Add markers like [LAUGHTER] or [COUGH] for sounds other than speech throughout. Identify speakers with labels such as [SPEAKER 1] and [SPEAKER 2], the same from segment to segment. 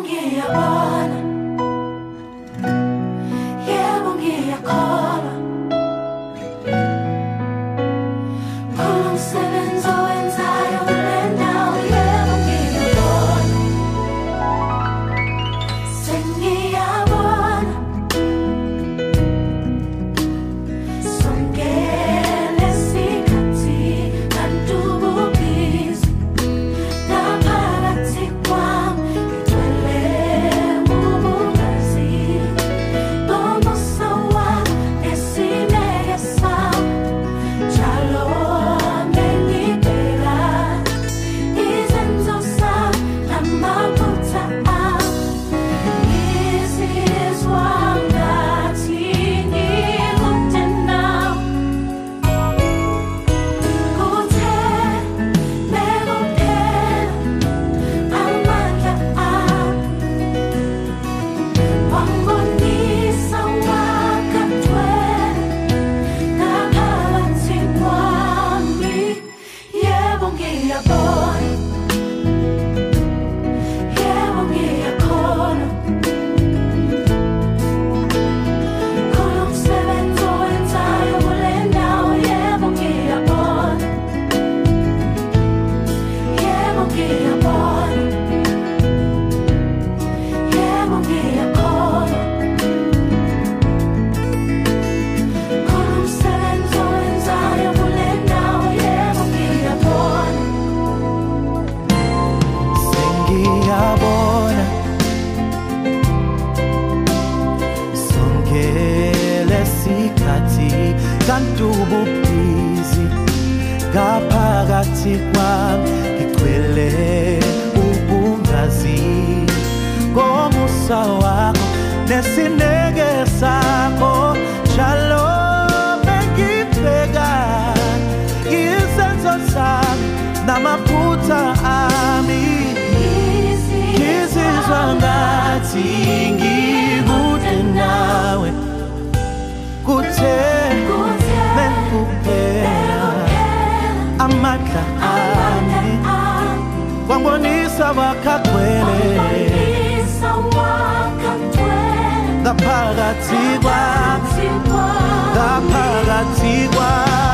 [SPEAKER 1] Long je on. abantu bubhizi ngaphakathi kwami ngigcwele
[SPEAKER 2] ukungazi komusa wakho nesineke sakho njalo bengibheka izenzo sami namaphutha ami. Ngizizwa ngathi ngikude nawe. Kuthe wambonisa wakagcwele ngaphakathi kwami ngaphakathi kwami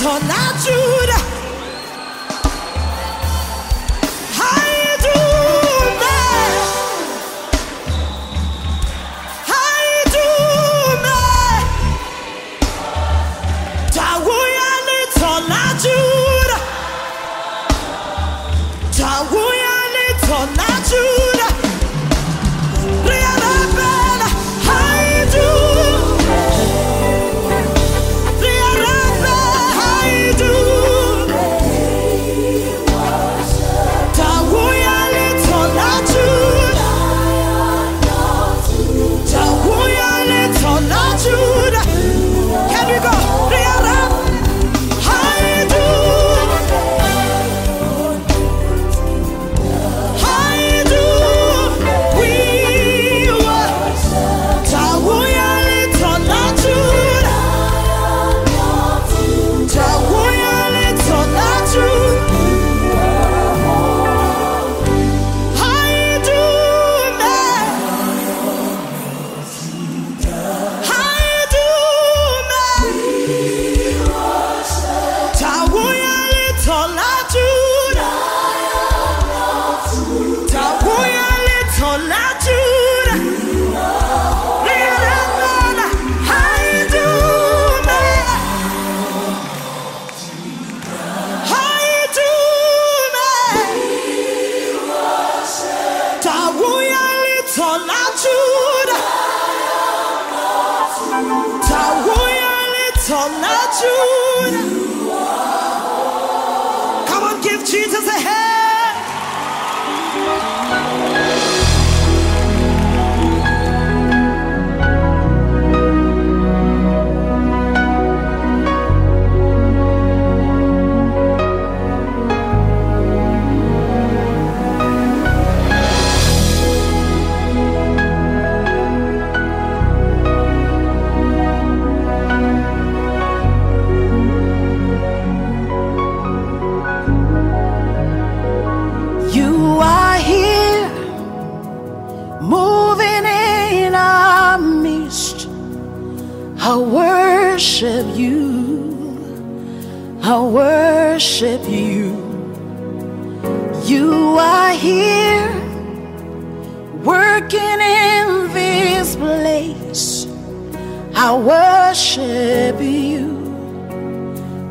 [SPEAKER 3] turn out you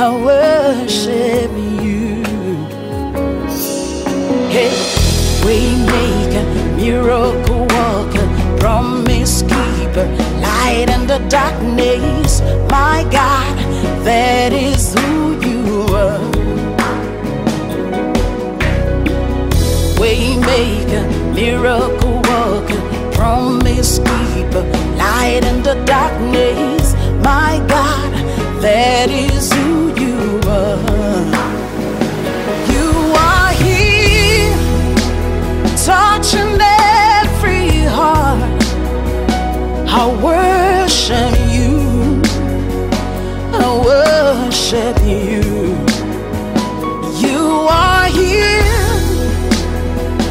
[SPEAKER 4] I worship you. Hey, we make a miracle worker, promise keeper, light in the darkness. My God, that is who you are. We make a miracle worker, promise keeper, light in the darkness. My God, that is who you are. You are here, touching every heart. I worship you. I worship you. You are here,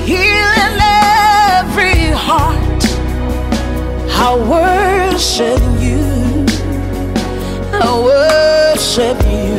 [SPEAKER 4] healing every heart. I worship you. I worship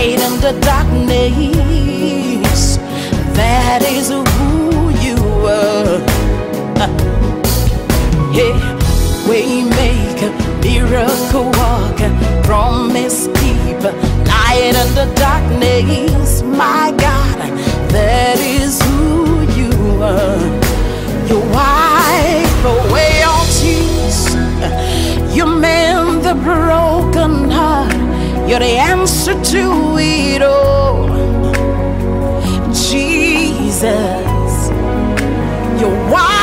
[SPEAKER 4] light in the darkness. That is who you are. [LAUGHS] Make a miracle worker, promise keeper, light in the darkness. My God, that is who you are. You wipe away all tears. You mend the broken heart. You're the answer to it all. Jesus, you wipe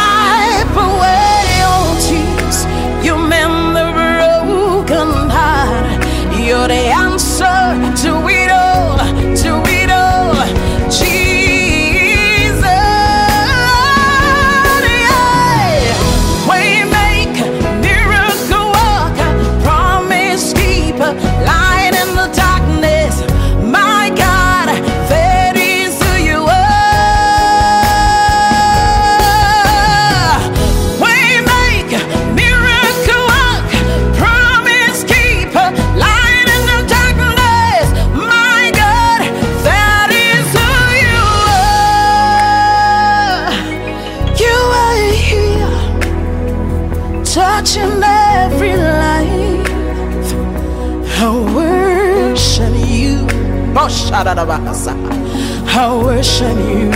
[SPEAKER 4] I worship you.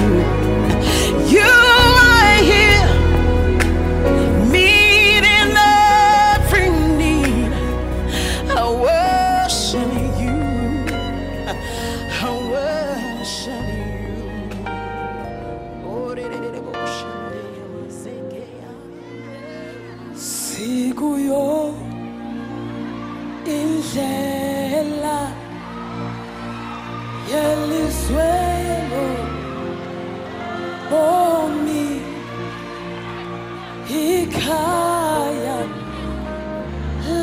[SPEAKER 5] Ikhaya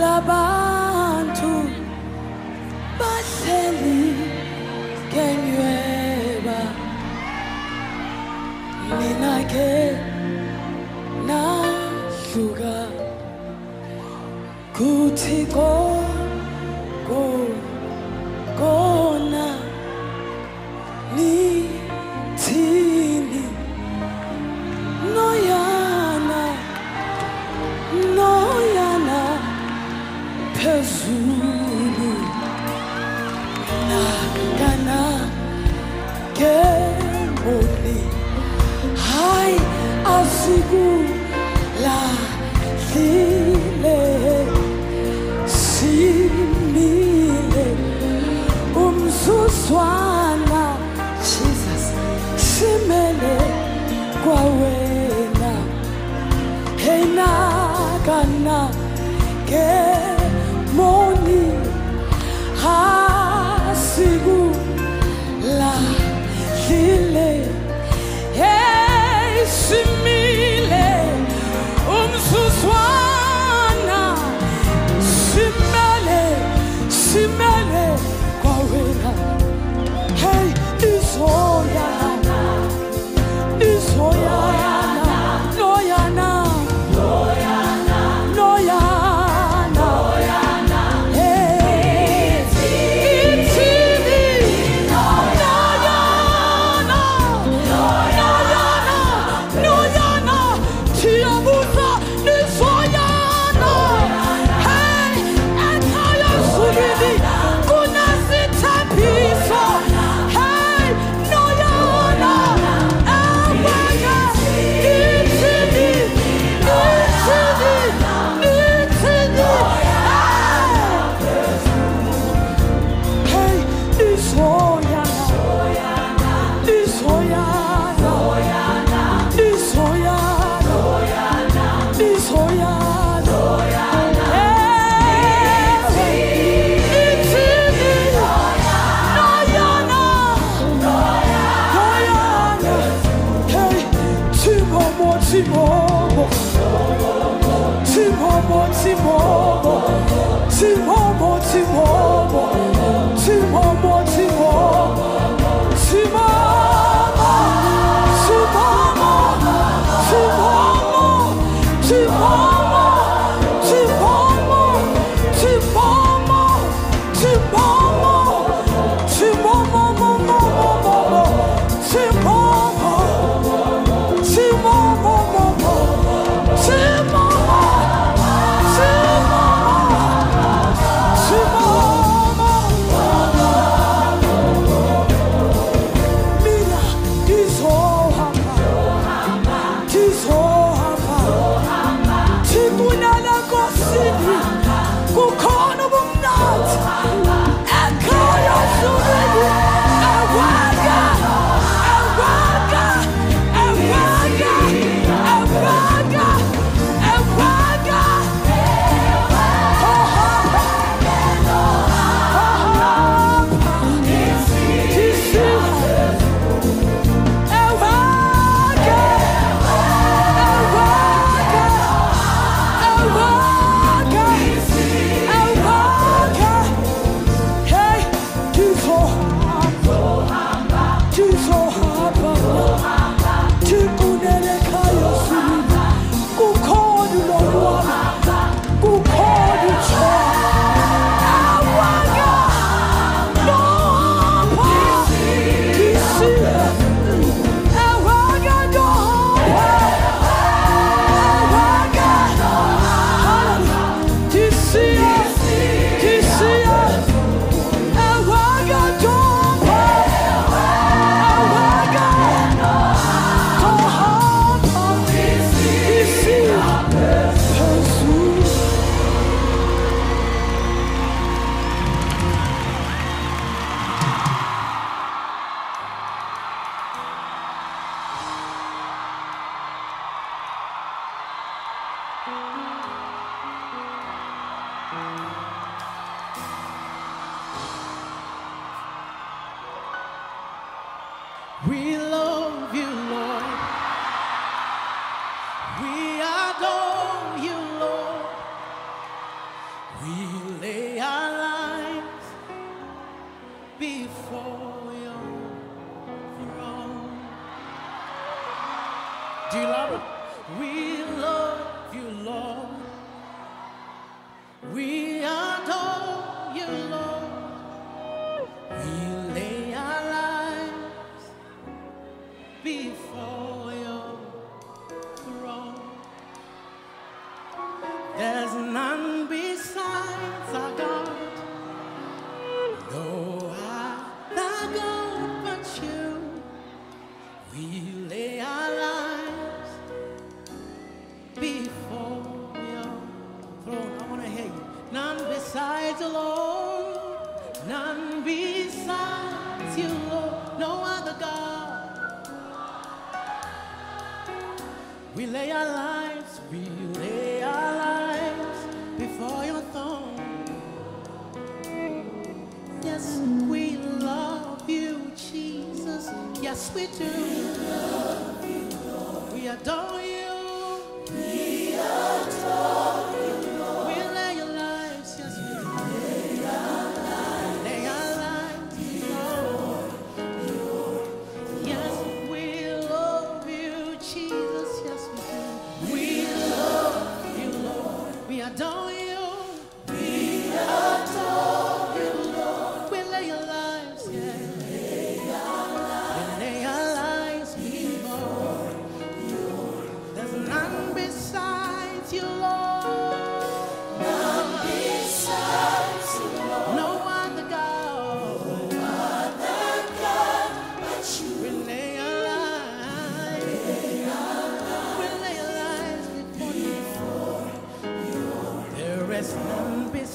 [SPEAKER 5] labantu bahleli kenyweba mina ke nahluka kuthi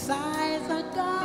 [SPEAKER 4] size of God.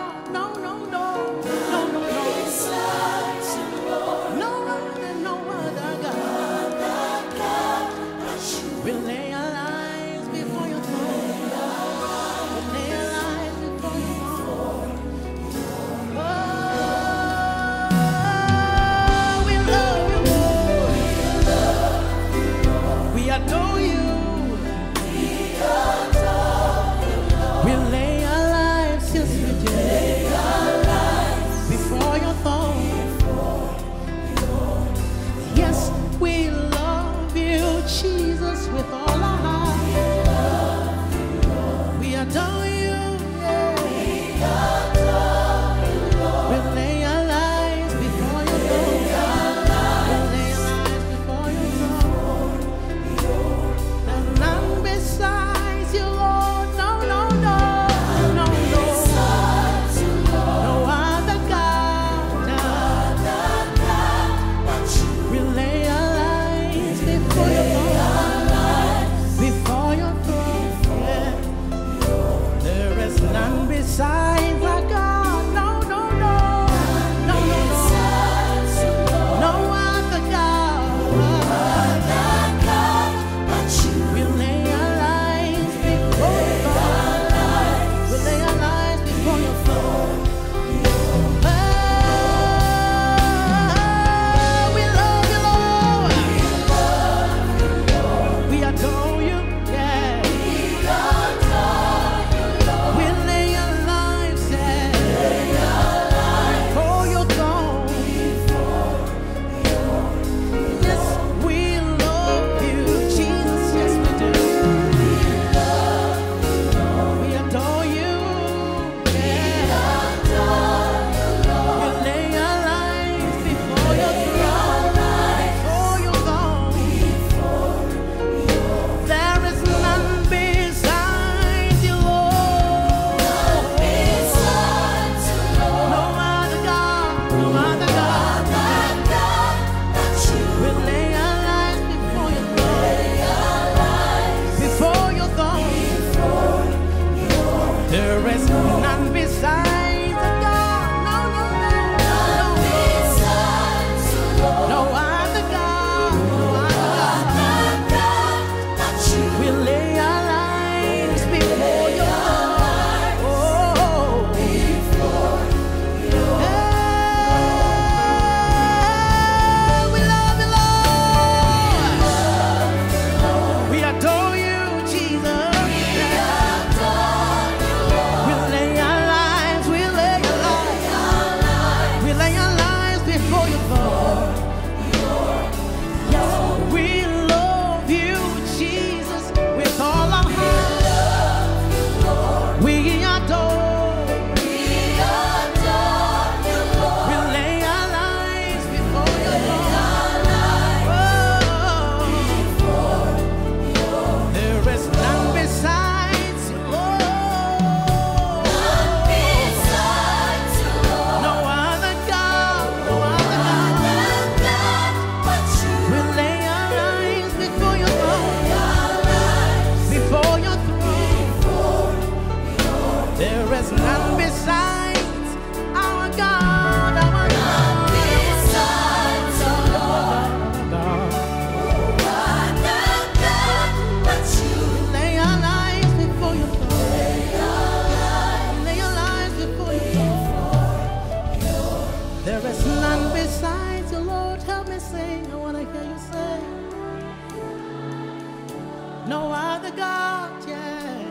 [SPEAKER 4] no other God, yeah.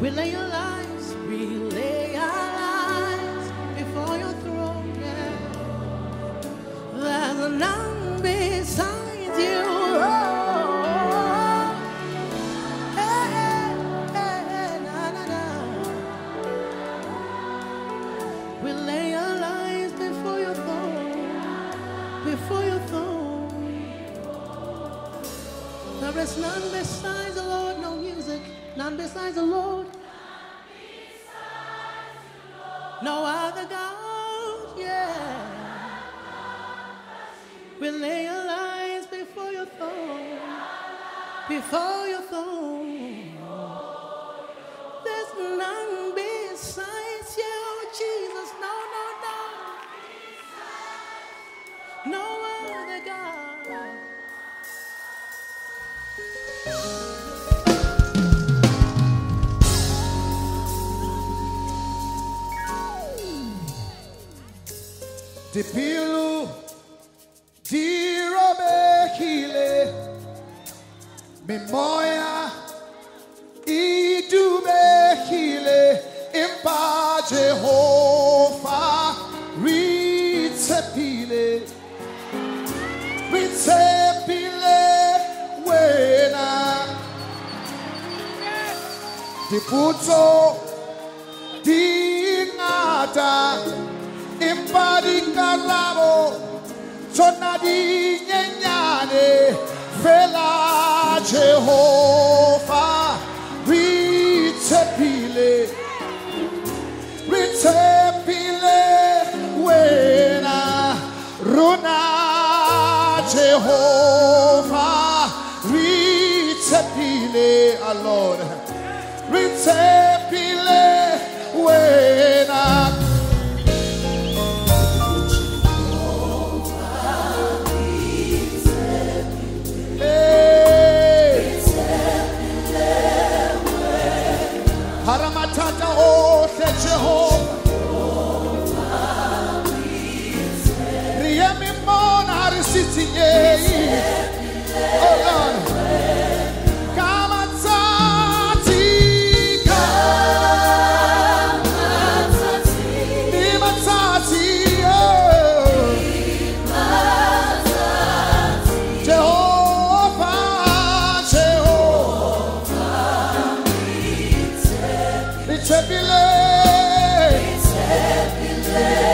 [SPEAKER 4] We lay
[SPEAKER 2] your. besides the Lord. No other God.
[SPEAKER 6] Tipilu dirobehile mimoya idubehile impa Jehovah ritsepile ritsepile wena Diputso Jehovah, Ritepile, Ritepile, Wena, Runa, our Lord. It's
[SPEAKER 7] happy land. It's happy land.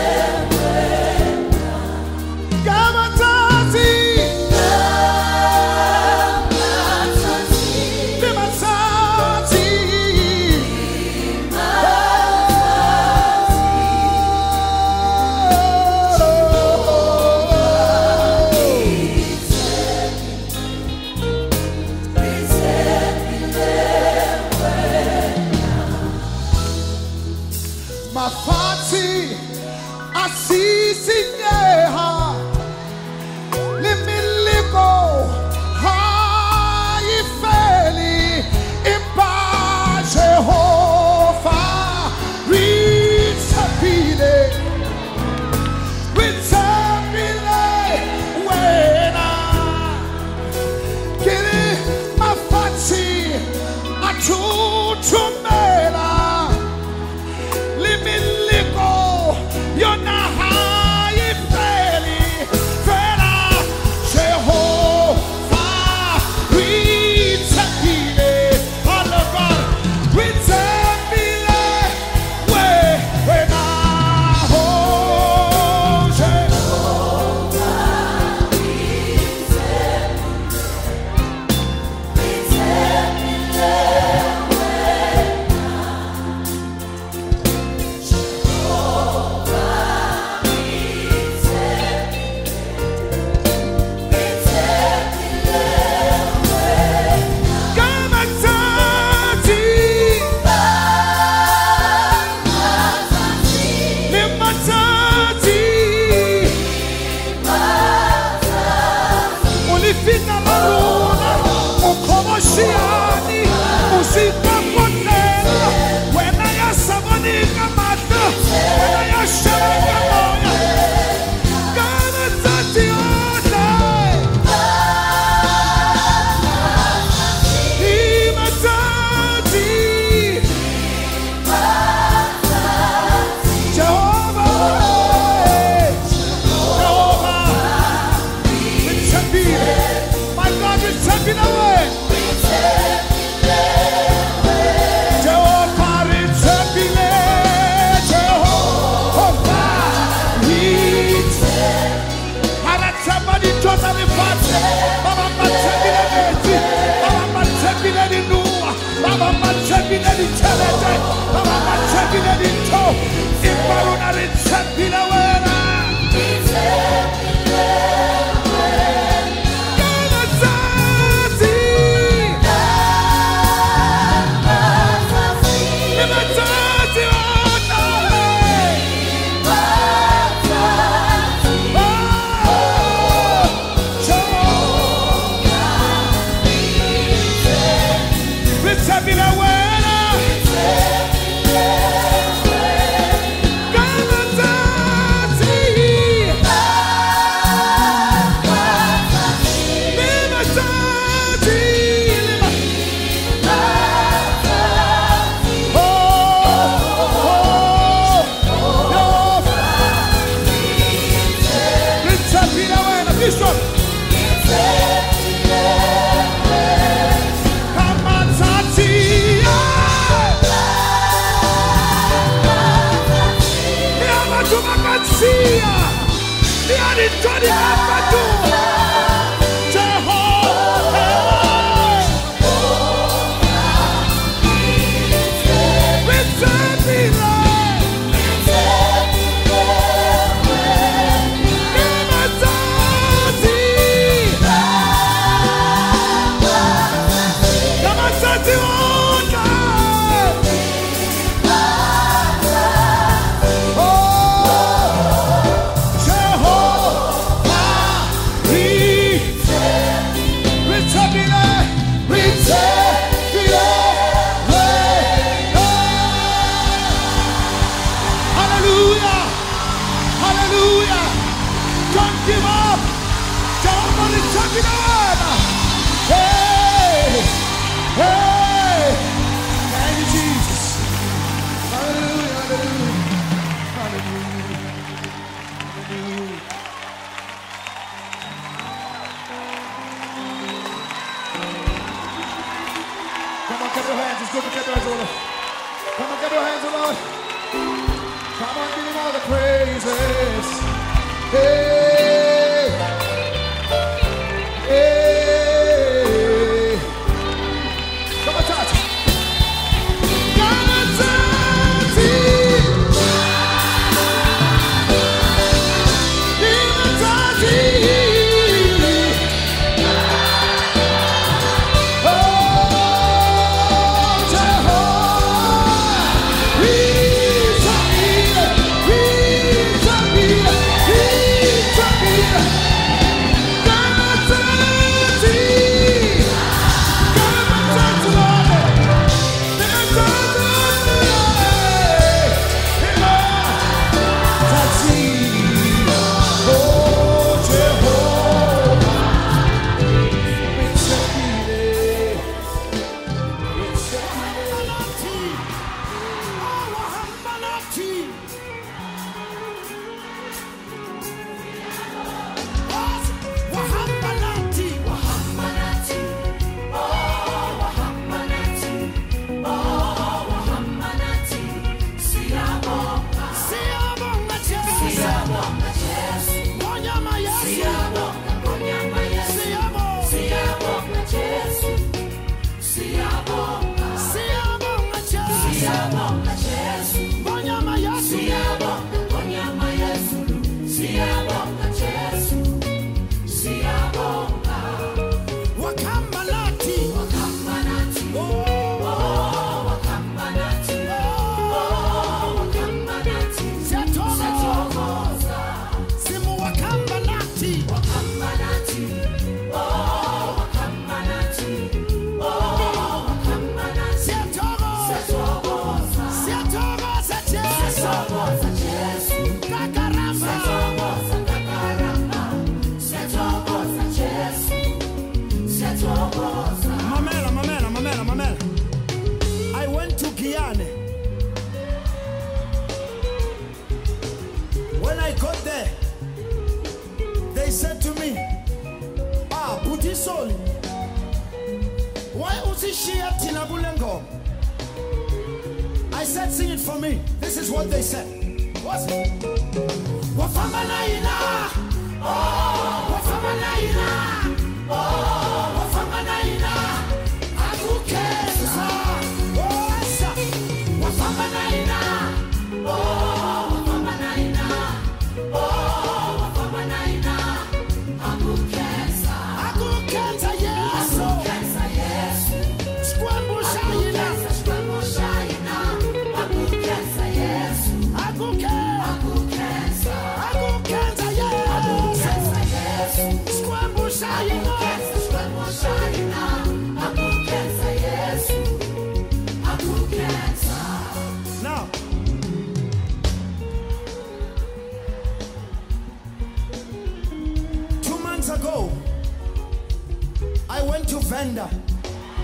[SPEAKER 7] 听我 said, sing it for me. This is what they said. What? Wafamba na ina. Oh.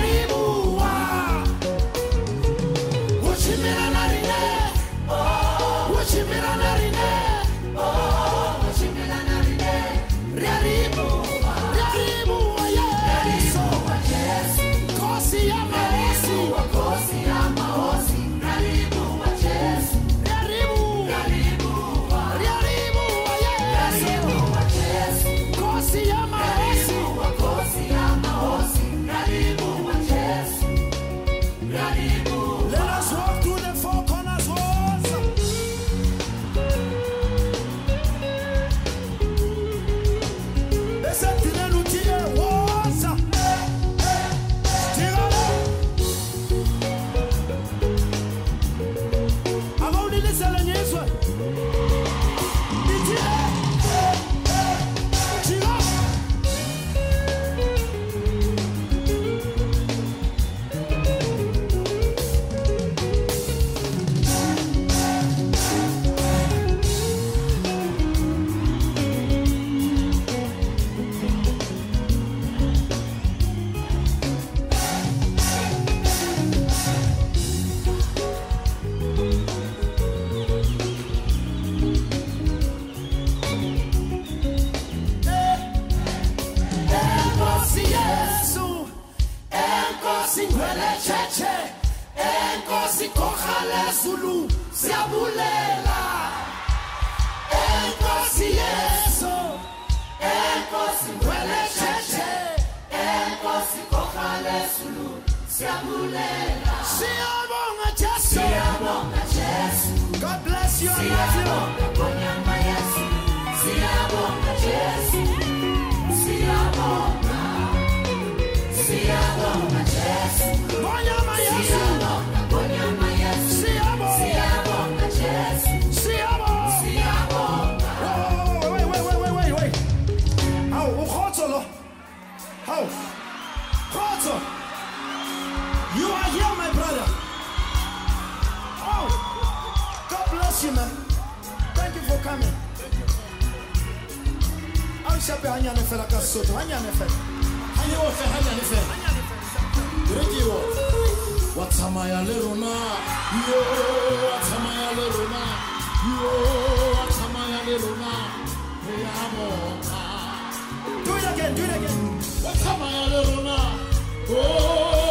[SPEAKER 7] Arrivo Thank you for coming. I'm Shapi Hanyanefe Lakasoto, Hanyanefe. Hanyanefe, Hanyanefe. Radio. What's
[SPEAKER 8] a Maya Leruna? Yo, what's a Maya Leruna? Yo, what's a Maya Leruna? Hey, I'm
[SPEAKER 7] Do it again, do it again. What's a Maya Leruna? Oh.